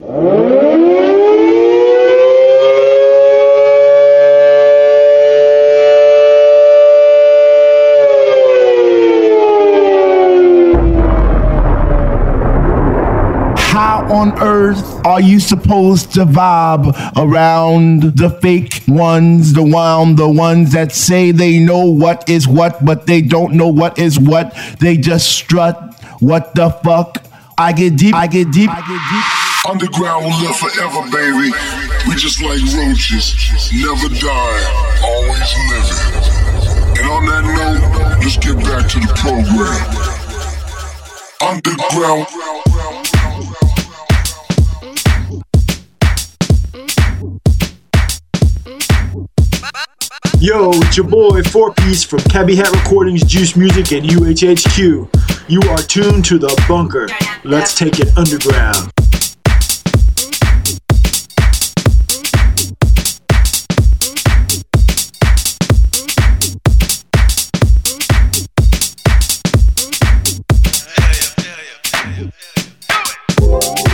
How on earth are you supposed to vibe around the fake ones, the one, the ones that say they know what is what, but they don't know what is what? They just strut. What the fuck? I get deep, I get deep, I get deep. Underground will live forever, baby. We just like roaches, never die, always living. And on that note, let's get back to the program. Underground. Yo, it's your boy 4Peace from Cabbie Hat Recordings, Juice Music, and UHHQ. You are tuned to the bunker. Let's take it underground. you.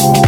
you.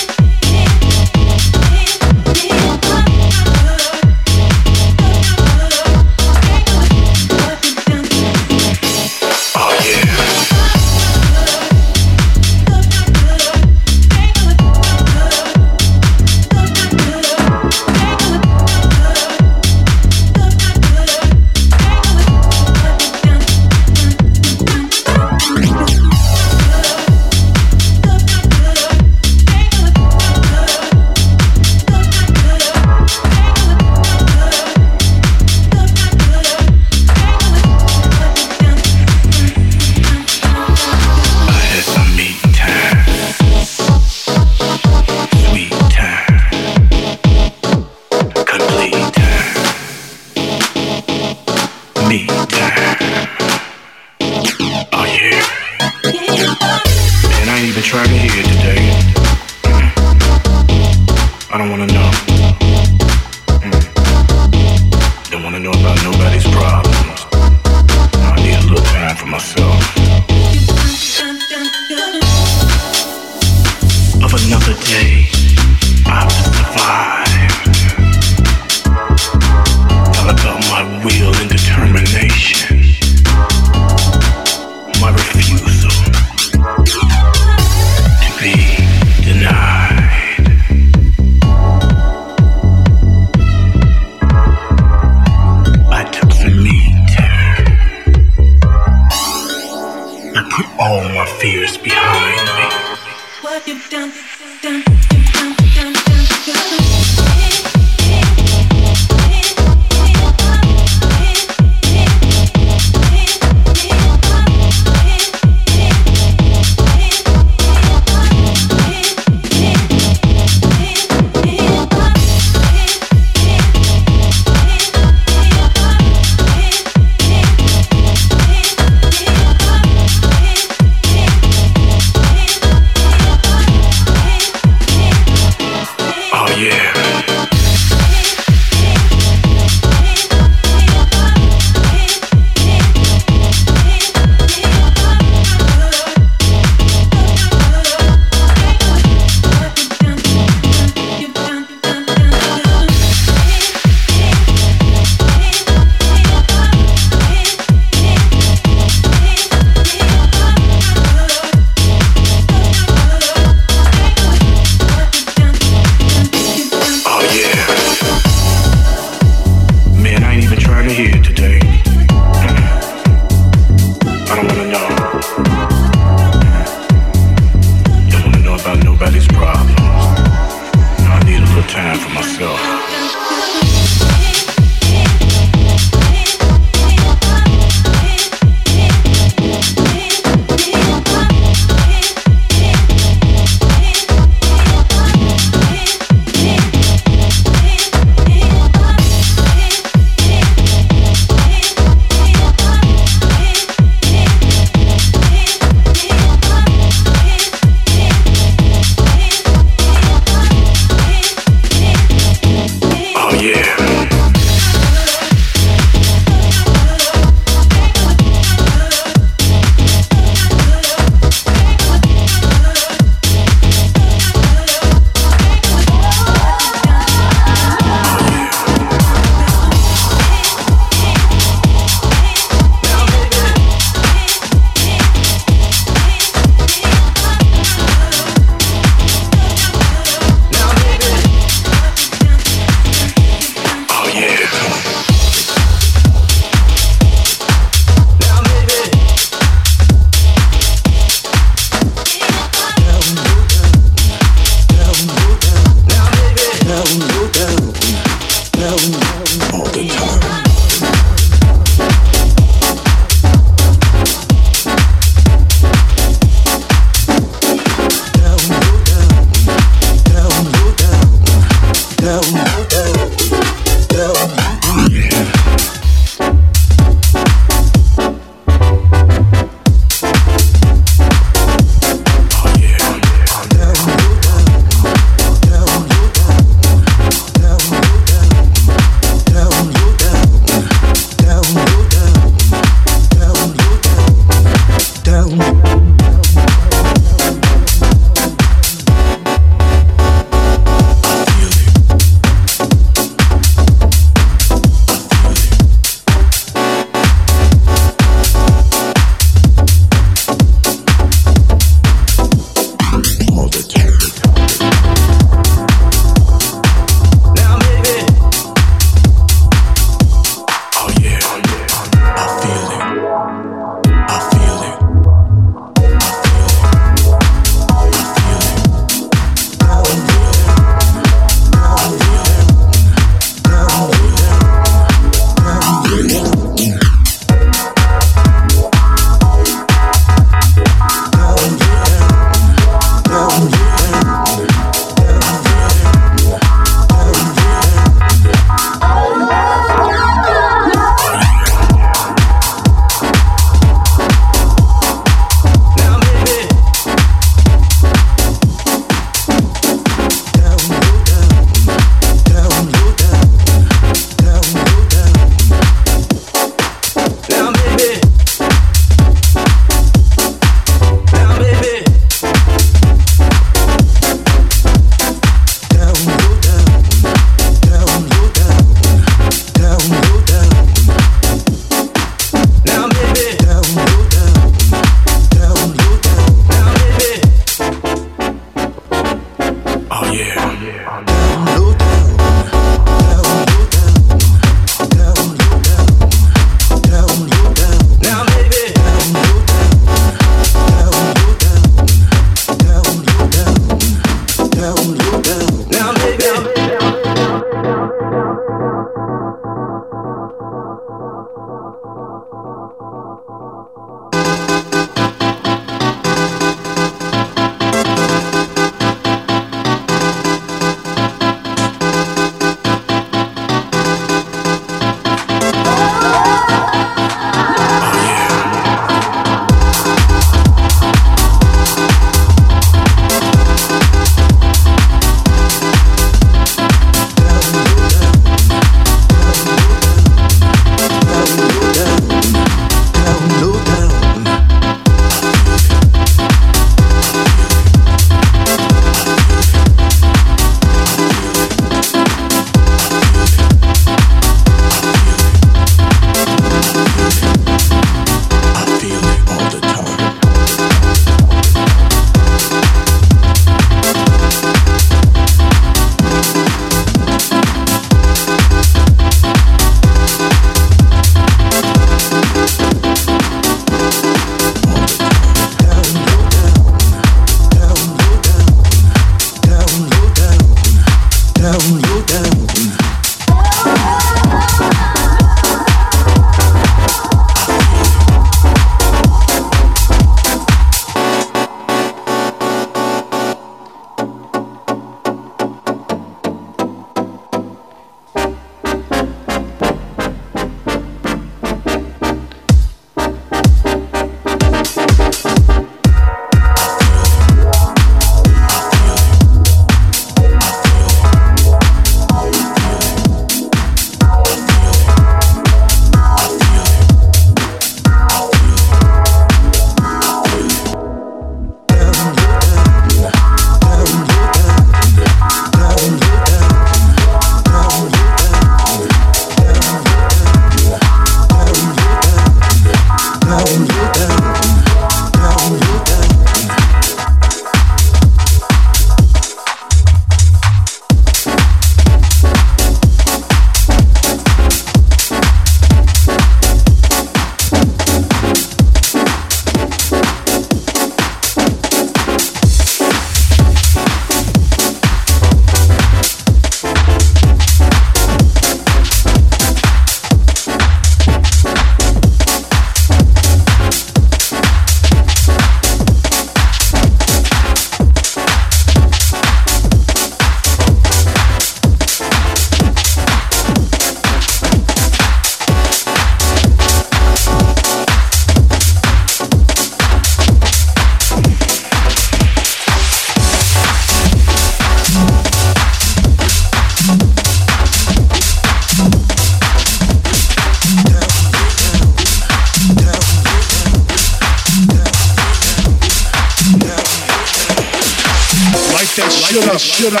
Shit up, shit up.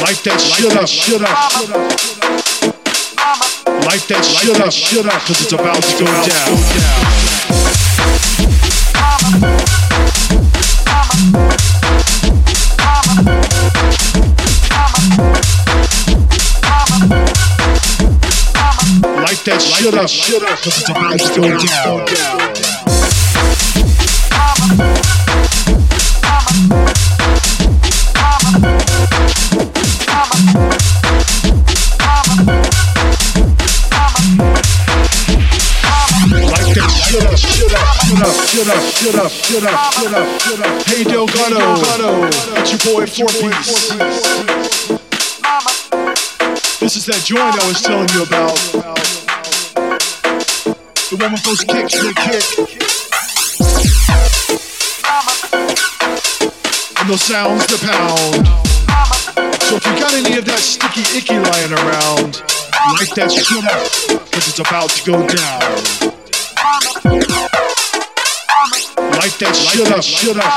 Light that shit up, shit up. Light that. Shit up, shit up, cause it's about to go down. Light that shit up, shit up, cause it's about to go down. Shit up, shit up, shit up, shit up, shit up. Hey Delgado, it's your boy 4Peace. This is that joint I was telling you about. The one with those kicks that kick. And those sounds that pound. So if you got any of that sticky icky lying around, light that shit up, cause it's about to go down. Light that shit up, shit up.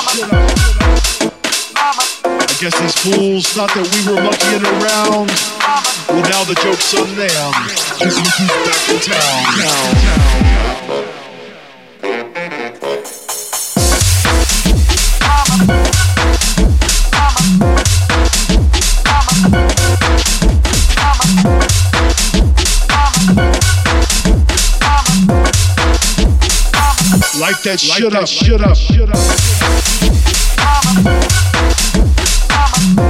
I guess these fools thought that we were monkeying around. Well, now the joke's on them. Back in town. Now, that shit up, shit up, shit up.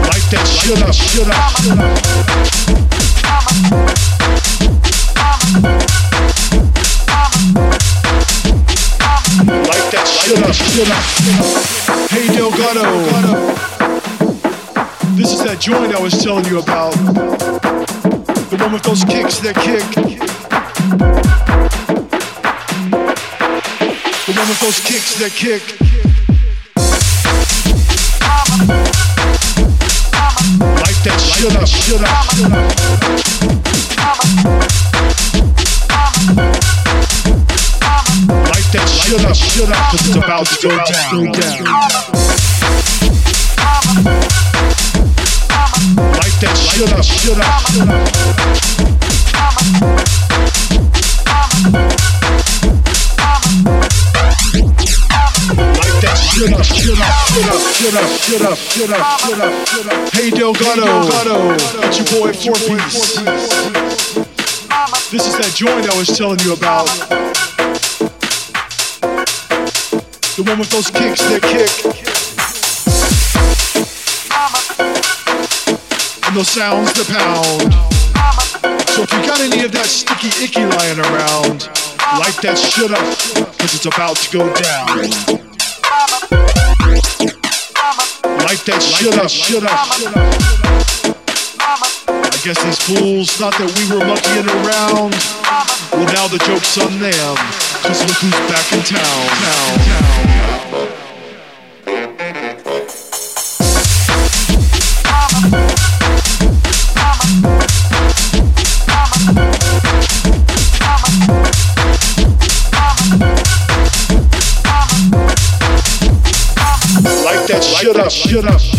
Light that shit up, shit up, shit up. Light that shit up, shit up. Hey Delgado. This is that joint I was telling you about. The one with those kicks that kick. One with those kicks that kick. Light that shit up, shit up, shit up. Light that shit up, shit up, cause it's about to go down. Light that shit up, shit up, shit up. Shut up, shut up, shut up, shut up, shut up, shut up, shut up. Hey Delgado, it's your boy 4Peace. This is that joint I was telling you about. The one with those kicks that kick. And those sounds that pound. So if you got any of that sticky icky lying around, light that shit up, cause it's about to go down. That shit up, shit up. I guess these fools thought that we were monkeying around. Well, now the joke's on them. Cause look who's back in town. Light shit up,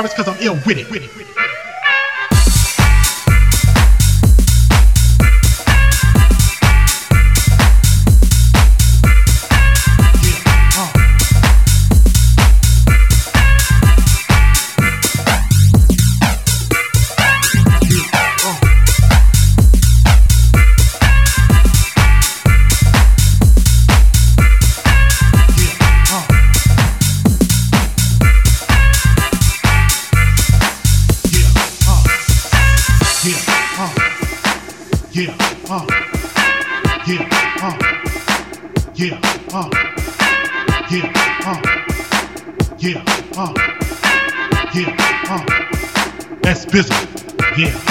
Virus because I'm ill with it. With it. physical. Yeah.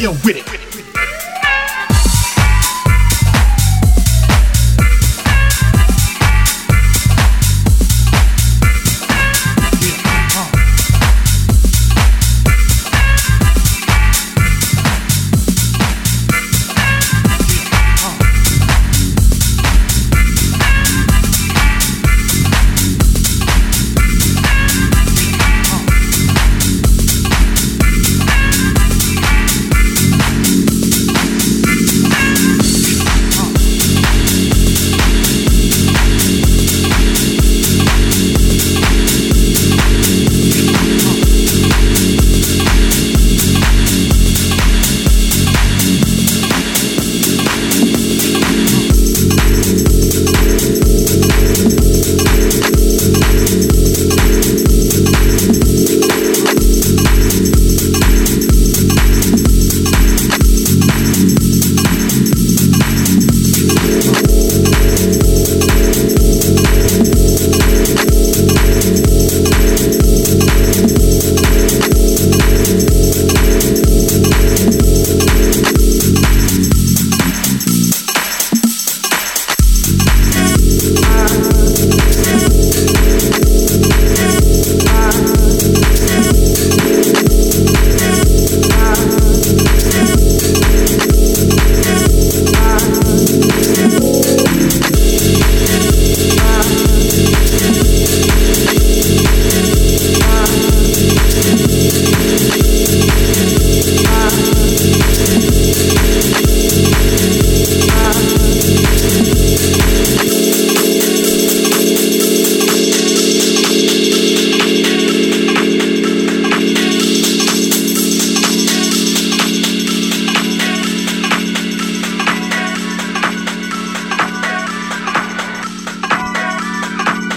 Ill with it.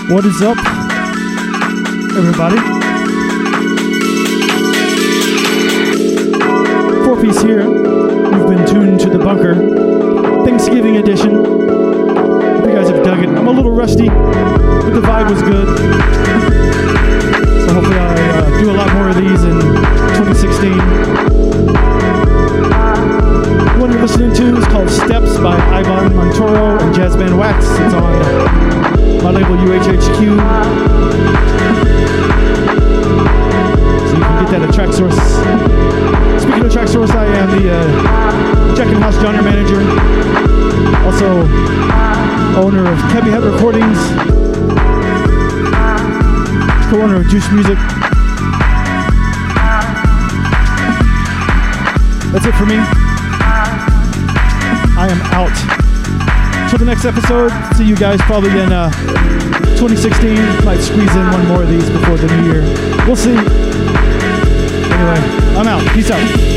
What is up, everybody? 4Peace here. You've been tuned to the bunker. Thanksgiving edition. Hope you guys have dug it. I'm a little rusty, but the vibe was good. So hopefully I uh, do a lot more of these in 2016. The one you're listening to is called Steps by Iban Montoro and Jazzman Wax. It's on my label UHHQ. So you can get that at Traxsource. Speaking of Traxsource, I am the uh, Jackin House genre manager. Also, owner of Cabbie Hat Recordings. Co-owner of Juice Music. That's it for me. I am out. Till the next episode, see you guys probably in uh, 2016. Might squeeze in one more of these before the new year. We'll see. Anyway, I'm out. Peace out.